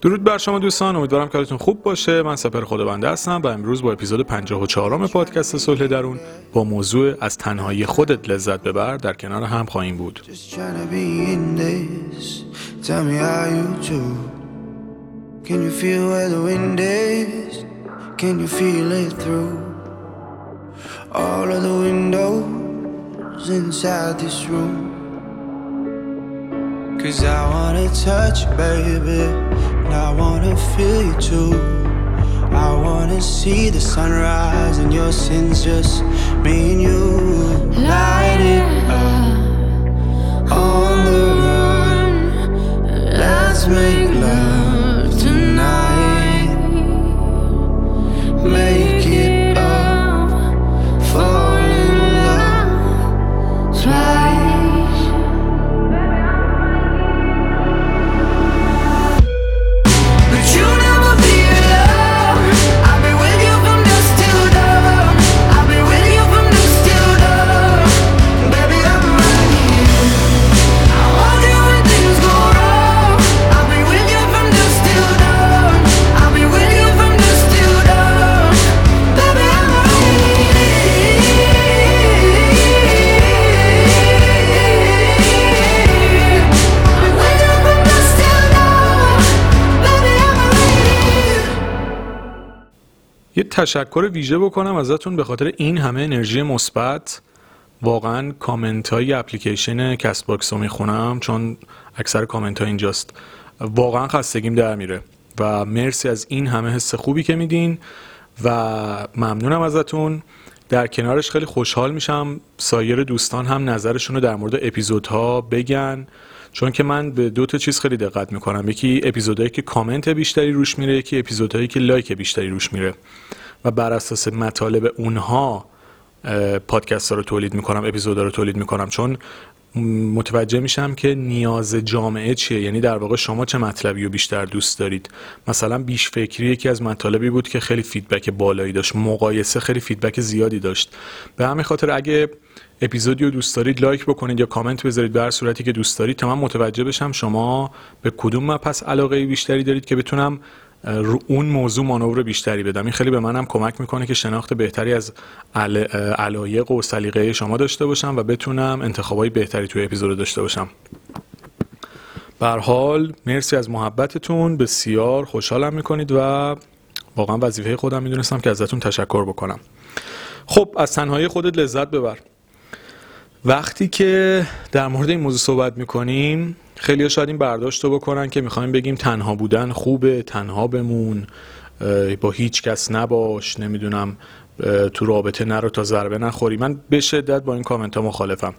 درود بر شما دوستان امیدوارم کارتون خوب باشه. من سپر خداونده هستم و امروز با اپیزود 54 ام پادکست صلح درون با موضوع از تنهایی خودت لذت ببر در کنار هم خواهیم بود. Cause I wanna touch, baby. And I wanna feel you too. I wanna see the sunrise and your sins, just me and you. Light it up on the run. Let's make love tonight. Make تشکر ویژه بکنم ازتون به خاطر این همه انرژی مثبت. واقعا کامنت های اپلیکیشن Castbox رو می‌خونم چون اکثر کامنت ها اینجاست. واقعا خستگیم در میره و مرسی از این همه حس خوبی که میدین و ممنونم ازتون. در کنارش خیلی خوشحال میشم. سایر دوستان هم نظرشون رو در مورد اپیزودها بگن چون که من به دو تا چیز خیلی دقت می‌کنم. یکی اپیزودهایی که کامنت بیشتری روش میره یکی اپیزودهایی که لایک بیشتری روش میره. و بر اساس مطالب اونها پادکست ها رو تولید می‌کنم اپیزودها رو تولید می‌کنم. چون متوجه میشم که نیاز جامعه چیه؟ یعنی در واقع شما چه مطلبی رو بیشتر دوست دارید؟ مثلا بیش فکری یکی از مطالبی بود که خیلی feedback بالایی داشت مقایسه خیلی feedback زیادی داشت. به همین خاطر اگه اپیزودی رو دوست دارید لایک بکنید یا کامنت بذارید به هر صورتی که دوست دارید تا من متوجه بشم شما به کدوم مبحث علاقه بیشتری دارید که بتونم رو اون موضوع مانور بیشتری بدم. این خیلی به منم کمک می‌کنه که شناخت بهتری از عل- علایق و سلیقه شما داشته باشم و بتونم انتخابای بهتری توی اپیزود داشته باشم. بر حال مرسی از محبتتون. بسیار خوشحالم می‌کنید و واقعا وظیفه خودم می‌دونستم که ازتون تشکر بکنم. خب از تنهایی خودت لذت ببر. وقتی که در مورد این موضوع صحبت می‌کنیم خیلی شاید این برداشت رو بکنن که می‌خوایم بگیم تنها بودن خوبه تنها بمون با هیچ کس نباش نمی‌دونم تو رابطه نرو تا ضربه نخوری. من به شدت با این کامنت ها مخالفم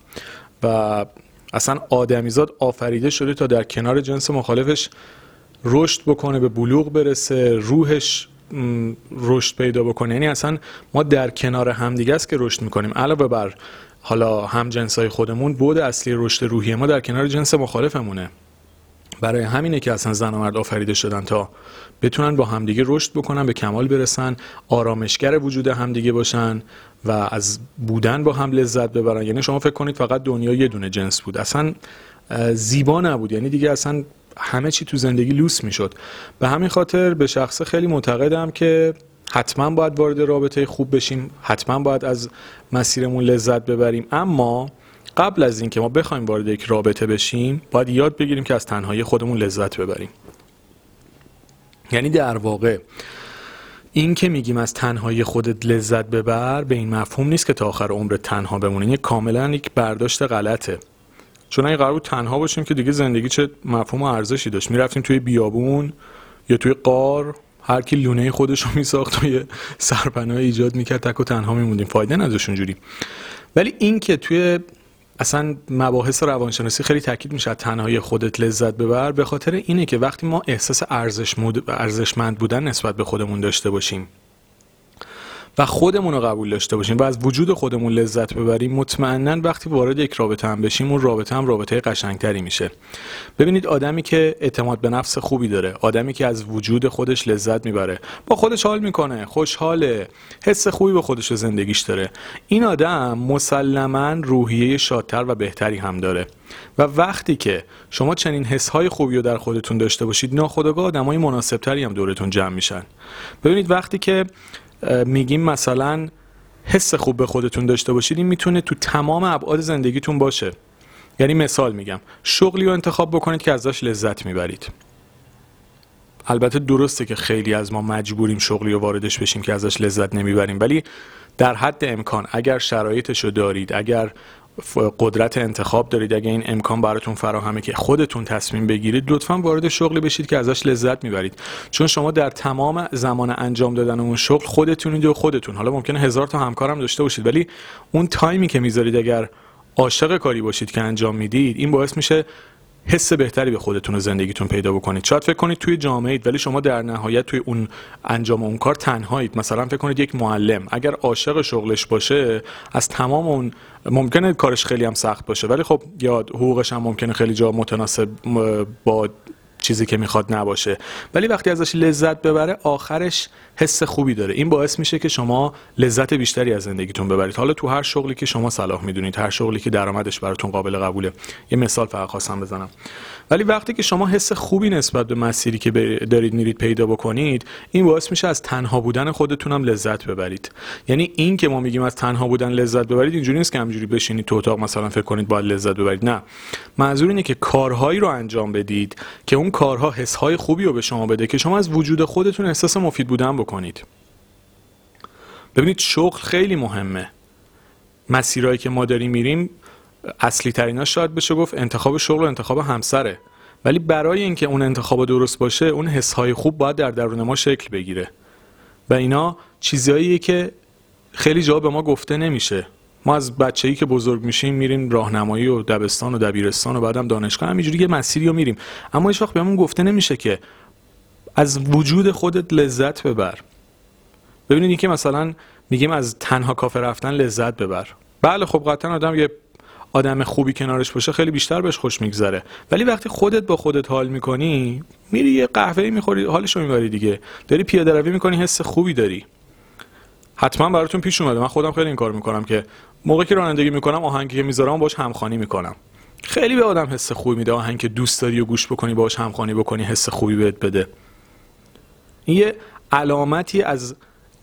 و اصلا آدمیزاد آفریده شده تا در کنار جنس مخالفش رشد بکنه به بلوغ برسه روحش رشد پیدا بکنه. یعنی اصلا ما در کنار همدیگه است که رشد می‌کنیم. علاوه بر حالا هم جنسای خودمون بود اصلی رشد روحی ما در کنار جنس مخالفمونه. برای همینه که اصلا زن و مرد آفریده شدن تا بتونن با همدیگه رشد بکنن به کمال برسن آرامشگر وجود همدیگه باشن و از بودن با هم لذت ببرن. یعنی شما فکر کنید فقط دنیا یه دونه جنس بود. اصلا زیبا نبود. یعنی دیگه اصلا همه چی تو زندگی لوس می‌شد. به همین خاطر به شخصه خیلی معتقدم که حتما باید وارد رابطه خوب بشیم حتما باید از مسیرمون لذت ببریم. اما قبل از اینکه ما بخوایم وارد یک رابطه بشیم باید یاد بگیریم که از تنهایی خودمون لذت ببریم. یعنی در واقع این که میگیم از تنهایی خودت لذت ببر به این مفهوم نیست که تا آخر عمرت تنها بمونی. این کاملا یک برداشت غلطه. چون اگه قرار تنها باشیم که دیگه زندگی چه مفهوم و ارزشی داشت. می‌رفتیم توی بیابون یا توی قار هر کی لونه خودش رو میساخت و یه سرپناه ایجاد می‌کرد تک و تنها میموندیم. فایده نداشت اونجوری. ولی این که توی اصلا مباحث روانشناسی خیلی تاکید میشه تنهایی خودت لذت ببر به خاطر اینه که وقتی ما احساس ارزش ارزشمند بودن نسبت به خودمون داشته باشیم و خودمون رو قبول داشته باشیم و از وجود خودمون لذت ببریم مطمئنا وقتی وارد یک رابطه هم بشیم اون رابطه هم رابطه قشنگتری میشه. ببینید آدمی که اعتماد به نفس خوبی داره آدمی که از وجود خودش لذت می‌بره با خودش حال می‌کنه خوشحاله حس خوبی به خودش و زندگیش داره. این آدم مسلما روحیه شادتر و بهتری هم داره. و وقتی که شما چنین حسهای خوبی رو در خودتون داشته باشید ناخودآگاه آدمای مناسبتری هم دورتون جمع میشن. ببینید وقتی که میگیم مثلا حس خوب به خودتون داشته باشید این می‌تونه تو تمام ابعاد زندگیتون باشه. یعنی مثال میگم شغلی رو انتخاب بکنید که ازش لذت می‌برید. البته درسته که خیلی از ما مجبوریم شغلی رو واردش بشیم که ازش لذت نمی‌بریم ولی در حد امکان اگر شرایطش رو دارید اگر قدرت انتخاب دارید. اگر این امکان براتون فراهمه که خودتون تصمیم بگیرید لطفا وارد شغلی بشید که ازش لذت می‌برید. چون شما در تمام زمان انجام دادن اون شغل خودتونید و خودتون. حالا ممکنه هزار تا همکارم داشته باشید ولی اون تایمی که می‌ذارید اگر عاشق کاری باشید که انجام می‌دید این باعث میشه حس بهتری به خودتون و زندگیتون پیدا بکنید. شاید فکر کنید توی جامعه اید ولی شما در نهایت توی اون انجام اون کار تنهایید. مثلا فکر کنید یک معلم اگر عاشق شغلش باشه از تمام اون ممکنه کارش خیلی هم سخت باشه ولی خب یا حقوقش هم ممکنه خیلی جا متناسب با چیزی که می‌خواد نباشه. ولی وقتی ازش لذت ببره آخرش حس خوبی داره. این باعث میشه که شما لذت بیشتری از زندگیتون ببرید. حالا تو هر شغلی که شما صلاح می‌دونید هر شغلی که درآمدش براتون قابل قبوله. یه مثال فقط خواستم بزنم. ولی وقتی که شما حس خوبی نسبت به مسیری که دارید میرید پیدا بکنید این باعث میشه از تنها بودن خودتون هم لذت ببرید. یعنی این که ما میگیم از تنها بودن لذت ببرید اینجوری نیست که همجوری بشینید تو اتاق مثلا فکر کنید باید لذت ببرید. نه. منظور اینه که کارهایی رو انجام بدید که اون کارها حسهای خوبی رو به شما بده که شما از وجود خودتون احساس مفید بودن بکنید. ببینید شغل خیلی مهمه. مسیرهایی که ما داریم میریم اصلی تریناش شاید بشه گفت انتخاب شغل و انتخاب همسره. ولی برای اینکه اون انتخاب درست باشه اون حسهای خوب باید در درون ما شکل بگیره. و اینا چیزهاییه که خیلی جا به ما گفته نمیشه. ما از بچه‌ای که بزرگ میشیم میریم راهنمایی و دبستان و دبیرستان و بعدم دانشگاه همینجوری یه مسیری رو میریم. اما هیچ وقت بهمون گفته نمیشه که از وجود خودت لذت ببر. ببینید اینکه مثلا میگیم از تنها کافه رفتن لذت ببر. بله خب قطعا آدم یه آدم خوبی کنارش باشه خیلی بیشتر بهش خوش میگذره. ولی وقتی خودت با خودت حال می‌کنی میری یه قهوه می‌خوری حالش رو می‌بری دیگه. داری پیاده روی می‌کنی حس خوبی داری. حتما براتون پیش اومده. من خودم خیلی این کار می‌کنم که موقعی که رانندگی می‌کنم آهنگی که می‌ذارم باش همخوانی می‌کنم. خیلی به آدم حس خوبی میده. آهنگ که دوست داری و گوش بکنی باش همخوانی بکنی حس خوبی بهت بده. این یه علامتی از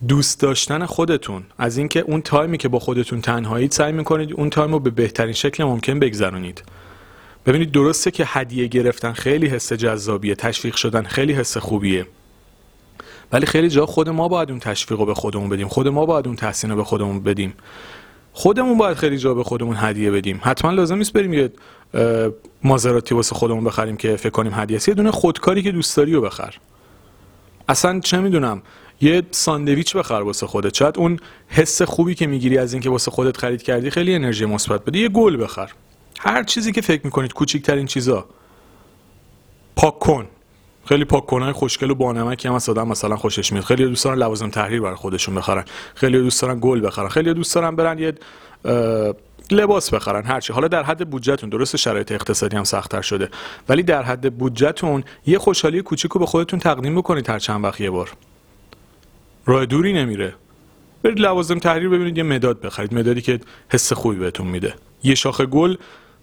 دوست داشتن خودتون از اینکه اون تایمی که با خودتون تنهایید سعی می‌کنید اون تایم رو به بهترین شکل ممکن بگذرونید. ببینید درسته که هدیه گرفتن خیلی حس جذابیه تشویق شدن خیلی حس خوبیه. ولی خیلی جا خود ما باید اون تشویق رو به خودمون بدیم خود ما باید اون تحسین رو به خودمون بدیم. خودمون باید خیلی جا به خودمون هدیه بدیم. حتما لازم نیست بریم یه مازراتی واسه خودمون بخریم که فکر کنیم هدیه. یه دونه خودکاری که دوست داری رو بخر. اصلا چه می‌دونم یه ساندویچ بخر واسه خودت. شاید اون حس خوبی که می‌گیری از اینکه واسه خودت خرید کردی خیلی انرژی مثبت بده. یه گل بخر. هر چیزی که فکر می‌کنید کوچیکترین چیزا. پاک کن. خیلی پاک کنای خوشگل و بانمکی هم از آدم مثلا خوشش میاد. خیلی دوست دارن لوازم تحریر برای خودشون بخرن. خیلی دوست گل بخرن. خیلی دوست دارن برن یه لباس بخرن هرچی حالا در حد بودجهتون درست شرایط اقتصادی هم سختتر شده. ولی در حد بودجهتون یه خوشحالی کوچیک رو به خودتون تقدیم بکنید هر چند وقت یه بار. راه دوری نمیره. برید لوازم تحریر ببینید یه مداد بخرید. مدادی که حس خوبی بهتون میده. یه شاخه گل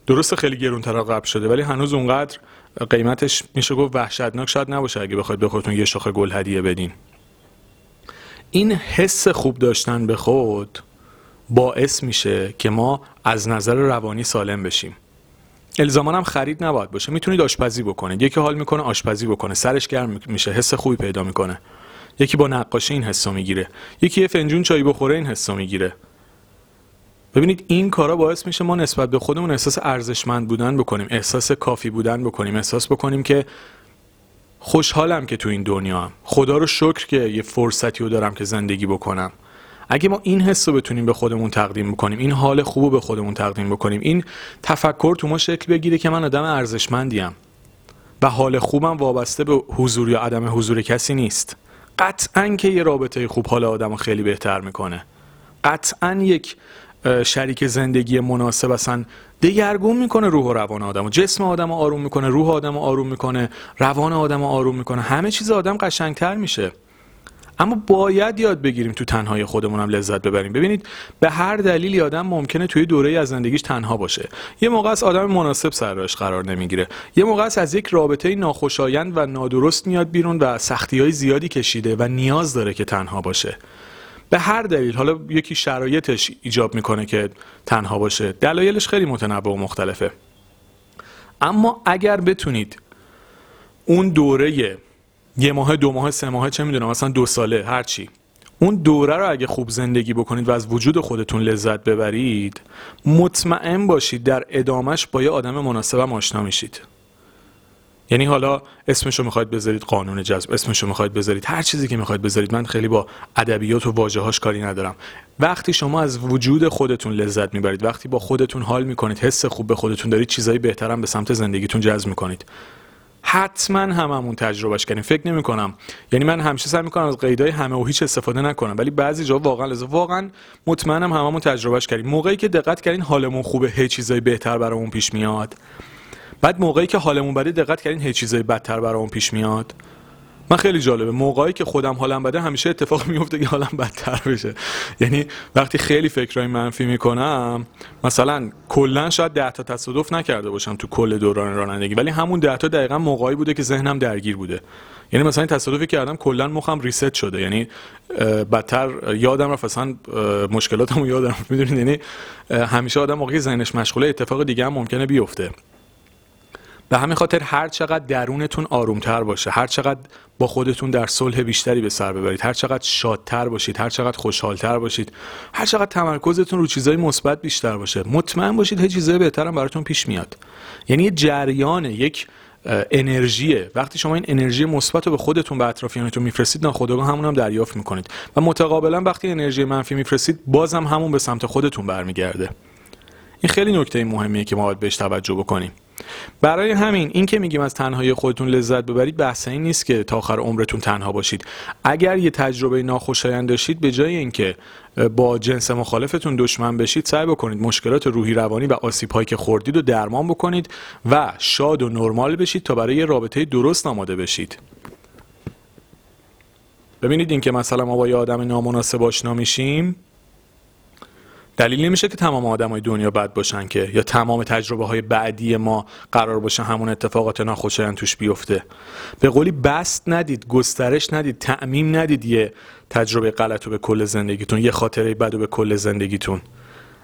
درست خیلی گرونتر قبل شده ولی هنوز اونقدر قیمتش میشه گفت وحشتناک. شاید نباشه اگه بخواید به خودتون یه شاخه گل هدیه بدین. این حس خوب داشتن به خود باعث میشه که ما از نظر روانی سالم بشیم. الزاما هم خرید نباید باشه. می‌تونید آشپزی بکنید. یکی حال می‌کنه آشپزی بکنه. سرش گرم میشه. حس خوبی پیدا می‌کنه. یکی با نقاشی این حسو می‌گیره. یکی یه فنجون چای بخوره این حسو می‌گیره. ببینید این کارا باعث میشه ما نسبت به خودمون احساس ارزشمند بودن بکنیم احساس کافی بودن بکنیم احساس بکنیم که خوشحالم که تو این دنیا هم. خدا رو شکر که یه فرصتی رو دارم که زندگی بکنم. اگه ما این حس رو بتونیم به خودمون تقدیم بکنیم این حال خوب به خودمون تقدیم بکنیم این تفکر تو ما شکل بگیره که من آدم ارزشمندیم و حال خوبم وابسته به حضور یا عدم حضور کسی نیست. قطعا که یه رابطه خوب حال آدم رو خیلی بهتر می‌کنه. قطعا یک شریک زندگی مناسب اصلا دگرگون می‌کنه روح و روان آدم جسم آدم رو آروم می‌کنه روح آدم رو آروم می‌کنه روان آدم رو آروم می‌کنه. همه چیز آدم قشنگتر میشه. اما باید یاد بگیریم تو تنهای خودمون هم لذت ببریم. ببینید به هر دلیلی آدم ممکنه توی دوره از زندگیش تنها باشه. یه موقع است آدم مناسب سر راهش قرار نمی‌گیره. یه موقع از یک رابطه ناخوشایند و نادرست میاد بیرون و سختی های زیادی کشیده و نیاز داره که تنها باشه. به هر دلیل حالا یکی شرایطش ایجاب می‌کنه که تنها باشه. دلایلش خیلی متنوع و مختلفه. اما اگر بتونید اون دوره یه ماه دو ماه سه ماه چه می‌دونم مثلا دو ساله هرچی. اون دوره رو اگه خوب زندگی بکنید و از وجود خودتون لذت ببرید مطمئن باشید در ادامش با یه آدم مناسبم آشنا میشید. یعنی حالا اسمشو می‌خواید بذارید قانون جذب اسمشو می‌خواید بذارید هر چیزی که می‌خواید بذارید. من خیلی با ادبیات و واژه‌هاش کاری ندارم. وقتی شما از وجود خودتون لذت می‌برید وقتی با خودتون حال می‌کنید حس خوب به خودتون دارید چیزای بهترم به سمت زندگیتون جذب می‌کنید. حتما هممون تجربهش کردیم. فکر نمی کنم یعنی من همیشه سعی می‌کنم از قیدای همه و هیچ استفاده نکنم. ولی بعضی جا واقعا لازم واقعا مطمئنم هممون تجربهش کردیم. موقعی که دقت کردین حالمون خوبه هی چیزای بهتر برامون پیش میاد. بعد موقعی که حالمون بده دقت کردین هی چیزای بدتر برامون پیش میاد. من خیلی جالبه. موقعی که خودم حالم بده همیشه اتفاق میفته که حالم بدتر بشه. یعنی وقتی خیلی فکرای منفی می‌کنم مثلا کلا شاید ده تا تصادف نکرده باشم تو کل دوران رانندگی ولی همون ده تا دقیقا موقعی بوده که ذهنم درگیر بوده. یعنی مثلا تصادفی کردم کلا مخم ریست شده. یعنی بدتر یادم رفت اصلا مشکلاتمو یادم می‌دونید؟ یعنی همیشه آدم موقعی ذهنش مشغوله اتفاق دیگه هم ممکنه بیفته. به همین خاطر هر چقدر درونتون آرومتر باشه هر چقدر با خودتون در صلح بیشتری به سر ببرید هر چقدر شادتر باشید هر چقدر خوشحالتر باشید هر چقدر تمرکزتون رو چیزای مثبت بیشتر باشه مطمئن باشید هیچ چیزای بهتر هم براتون پیش میاد. یعنی جریان یک انرژیه وقتی شما این انرژی مثبت رو به خودتون به اطرافیانتون میفرستید ناخودآگاه همون هم دریافت می‌کنید. و متقابلا وقتی انرژی منفی میفرستید بازم همون به سمت خودتون برمیگرده. این خیلی نکته مهمیه که ما باید بهش توجه بکنیم. برای همین این که میگیم از تنهایی خودتون لذت ببرید بحث این نیست که تا آخر عمرتون تنها باشید. اگر یه تجربه ناخوشایند داشتید به جای اینکه با جنس مخالفتون دشمن بشید سعی بکنید مشکلات روحی روانی و آسیب هایی که خوردید رو درمان بکنید و شاد و نرمال بشید تا برای رابطه درست آماده بشید. ببینید این که مثلا ما با یه آدم نامناسب آشنا میشیم. دلیل نمیشه که تمام آدمای دنیا بد باشن که یا تمام تجربه های بعدی ما قرار باشه همون اتفاقات ناخوشایند توش بیفته. به قولی بست ندید گسترش ندید تعمیم ندید یه تجربه غلط رو به کل زندگیتون یه خاطره بد رو به کل زندگیتون.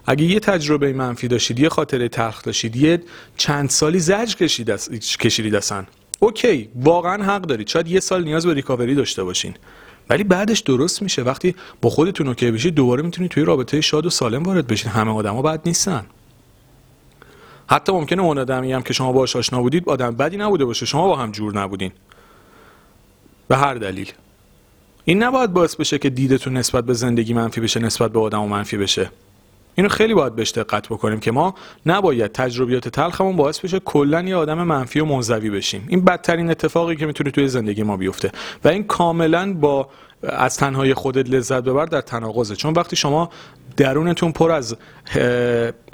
اگه یه تجربه منفی داشتید یه خاطره تلخ داشتید یه چند سالی زجر کشید کشیدید اصلا. OK واقعا حق دارید. شاید یه سال نیاز به recovery داشته باشین. ولی بعدش درست میشه. وقتی با خودتون OK بشید دوباره می‌تونید توی رابطه شاد و سالم وارد بشید همه آدما بد نیستن. حتی ممکنه اون آدمی هم که شما باهاش آشنا بودید آدم بدی نبوده باشه. شما با هم جور نبودین. به هر دلیل. این نباید باعث بشه که دیدتون نسبت به زندگی منفی بشه نسبت به آدم منفی بشه. اینو خیلی باید بهش دقت بکنیم که ما نباید تجربیات تلخمون باعث بشه کلا یه آدم منفی و منزوی بشیم. این بدترین اتفاقی که می‌تونه توی زندگی ما بیفته و این کاملا با از تنهای خودت لذت ببر در تناقضه. چون وقتی شما درونتون پر از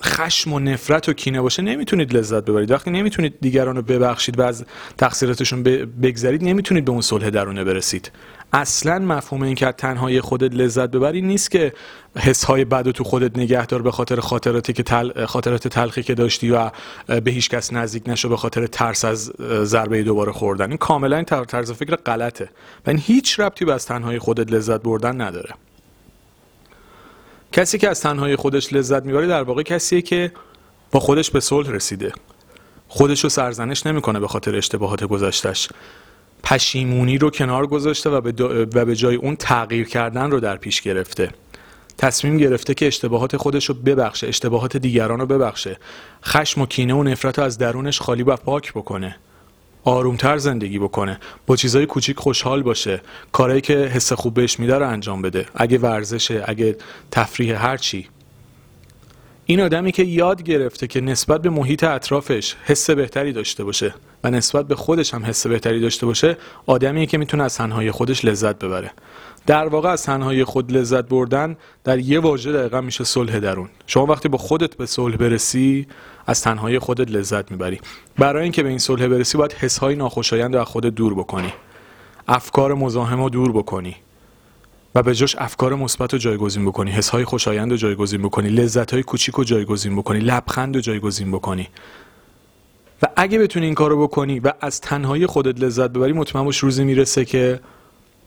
خشم و نفرت و کینه باشه نمی‌تونید لذت ببرید. وقتی نمی‌تونید دیگران رو ببخشید و از تقصیراتشون بگذرید نمی‌تونید به اون صلح درونه برسید. اصلا مفهوم این که تنهایی خودت لذت ببری نیست که حسهای بد رو تو خودت نگه دار به خاطر خاطراتی که تل... خاطرات تلخی که داشتی و به هیچ کس نزدیک نشو به خاطر ترس از ضربه دوباره خوردن. این کاملا طرز فکر غلطه. و این هیچ ربطی به از تنهایی خودت لذت بردن نداره. کسی که از تنهایی خودش لذت می‌بره در واقع کسیه که با خودش به صلح رسیده. خودش رو سرزنش نمی‌کنه به خاطر اشتباهات گذشتش پشیمونی رو کنار گذاشته و به, و به جای اون تغییر کردن رو در پیش گرفته. تصمیم گرفته که اشتباهات خودش رو ببخشه اشتباهات دیگران رو ببخشه. خشم و کینه و نفرت رو از درونش خالی و پاک بکنه. آرومتر زندگی بکنه. با چیزای کوچیک خوشحال باشه. کارهایی که حس خوب بهش میده رو انجام بده. اگه ورزشه اگه تفریح هر چی. این آدمی که یاد گرفته که نسبت به محیط اطرافش حس بهتری داشته باشه و نسبت به خودش هم حس بهتری داشته باشه آدمیه که می‌تونه از تنهایی خودش لذت ببره. در واقع از تنهایی خود لذت بردن در یه واژه دقیقا میشه صلح درون. شما وقتی با خودت به صلح برسی از تنهایی خودت لذت می‌بری. برای اینکه به این صلح برسی باید حسهای ناخوشایند رو از خودت دور بکنی. افکار مزاحم رو دور بکنی. و به جاش افکار مثبت رو جایگزین بکنی حسهای خوشایند رو جایگزین بکنی لذتهای کوچیک رو جایگزین بکنی لبخند رو جایگزین بکنی. و اگه بتونی این کارو بکنی و از تنهایی خودت لذت ببری مطمئن باش روزی می‌رسه که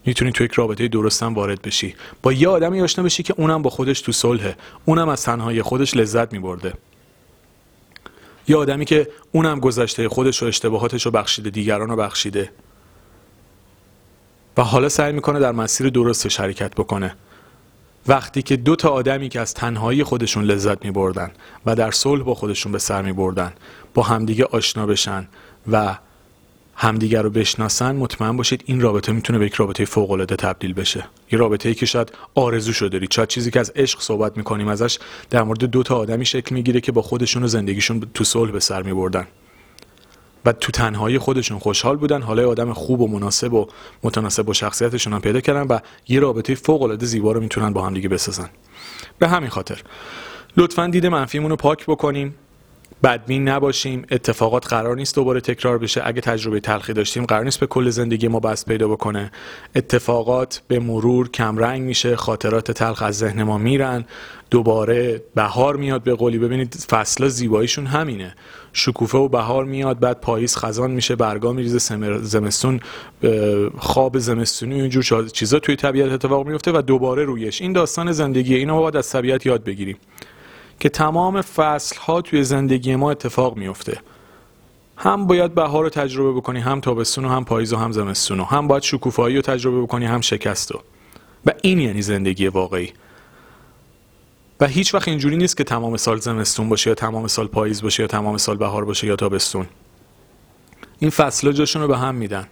می‌تونی تو یک رابطه درستم وارد بشی. با یه آدمی آشنا بشی که اونم با خودش تو صلحه اونم از تنهایی خودش لذت میبرده. یه آدمی که اونم گذشته خودش و اشتباهاتش رو بخشیده دیگران رو بخشیده. و حالا سعی می‌کنه در مسیر درست شرکت بکنه. وقتی که دو تا آدمی که از تنهایی خودشون لذت میبردن و در صلح با خودشون به سر میبردن با همدیگه آشنا بشن و همدیگر رو بشناسن مطمئن باشید این رابطه می‌تونه به یک رابطه فوق العاده تبدیل بشه. یه رابطه ای که شاید آرزوشو دارید. شاید چیزی که از عشق صحبت می‌کنیم ازش در مورد دو تا آدمی شکل می‌گیره که با خودشون و زندگیشون تو صلح به سر میبردن. و تو تنهایی خودشون خوشحال بودن. حالا آدم خوب و مناسب و متناسب با شخصیتشون هم پیدا کردن و یه رابطه فوق العاده زیبا رو می‌تونن با هم دیگه بسازن. به همین خاطر لطفا دید منفیمون رو پاک بکنیم. بدبین نباشیم اتفاقات قرار نیست دوباره تکرار بشه. اگه تجربه تلخی داشتیم قرار نیست به کل زندگی ما بست پیدا بکنه. اتفاقات به مرور کمرنگ میشه خاطرات تلخ از ذهن ما میرن. دوباره بهار میاد به قولی. ببینید فصلا زیباییشون همینه. شکوفه و بهار میاد بعد پاییز خزان میشه برگا میریزه زمستون خواب زمستونی اینجور چیزا توی طبیعت اتفاق میفته و دوباره رویش. این داستان زندگی اینو باید از طبیعت یاد بگیریم. که تمام فصل ها توی زندگی ما اتفاق میفته هم باید بهار رو تجربه بکنی هم تابستون و هم پاییز و هم زمستون و هم باید شکوفایی رو تجربه بکنی هم شکست رو. و این یعنی زندگی واقعی. و هیچ وقت اینجوری نیست که تمام سال زمستون باشه یا تمام سال پاییز باشه یا تمام سال بهار باشه یا تابستون. این فصل جاشون رو به هم میدن.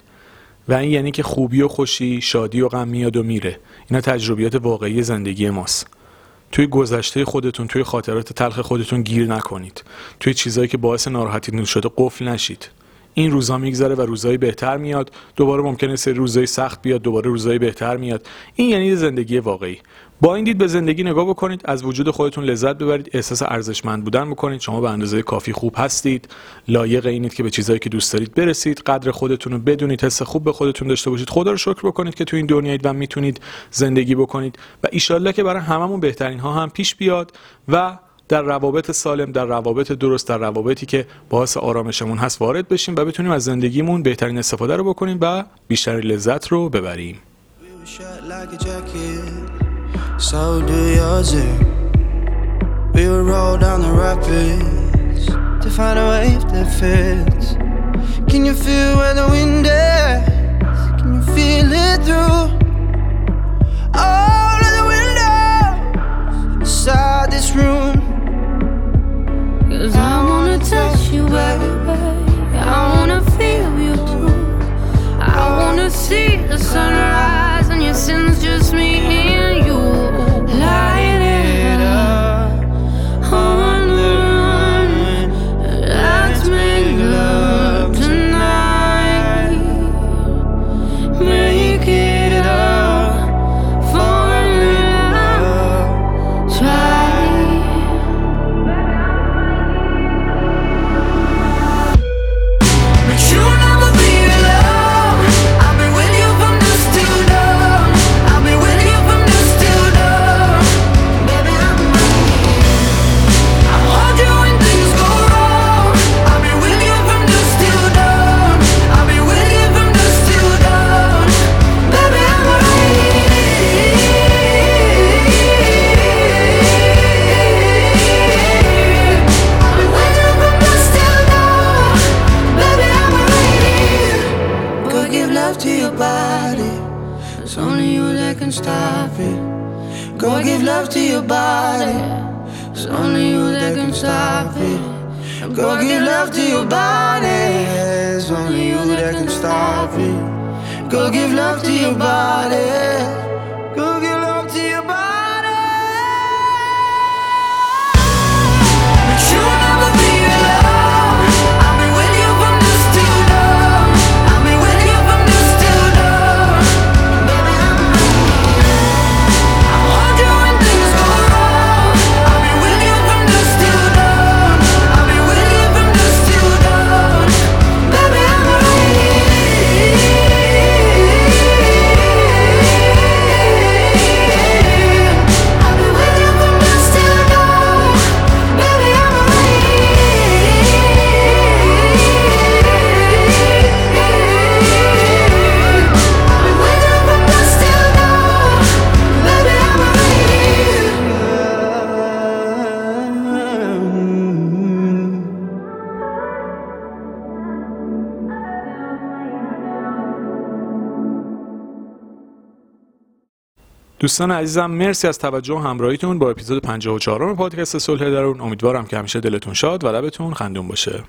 و این یعنی که خوبی و خوشی شادی و غم میاد و میره. اینا تجربیات واقعی زندگی ماست. توی گذشته خودتون توی خاطرات تلخ خودتون گیر نکنید. توی چیزایی که باعث ناراحتیتون شده قفل نشید. این روزا میگذره و روزایی بهتر میاد. دوباره ممکنه سری روزای سخت بیاد دوباره روزایی بهتر میاد. این یعنی زندگی واقعی. با این دید به زندگی نگاه بکنید از وجود خودتون لذت ببرید احساس ارزشمند بودن بکنید. شما به اندازه کافی خوب هستید. لایق اینید که به چیزایی که دوست دارید برسید. قدر خودتون رو بدونید حس خوب به خودتون داشته باشید. خدا رو شکر بکنید که تو این دنیایید و می‌تونید زندگی بکنید. و ایشالله که برای هممون بهترین ها هم پیش بیاد و در روابط سالم در روابط درست در روابطی که باعث آرامشمون هست وارد بشیم و بتونیم از زندگیمون بهترین استفاده رو بکنیم و بیشترین لذت رو ببریم. So do yours. eh? We will roll down the rapids to find a wave that fits. Can you feel where the wind is? Can you feel it through all of the windows inside this room? Cause I wanna touch you, baby. I wanna feel you too. I wanna see the sunrise and your sins, give love to your body. دوستان عزیزم مرسی از توجه و همراهیتون با اپیزود 54 پادکست صلح درون. امیدوارم که همیشه دلتون شاد و لبتون خندون باشه.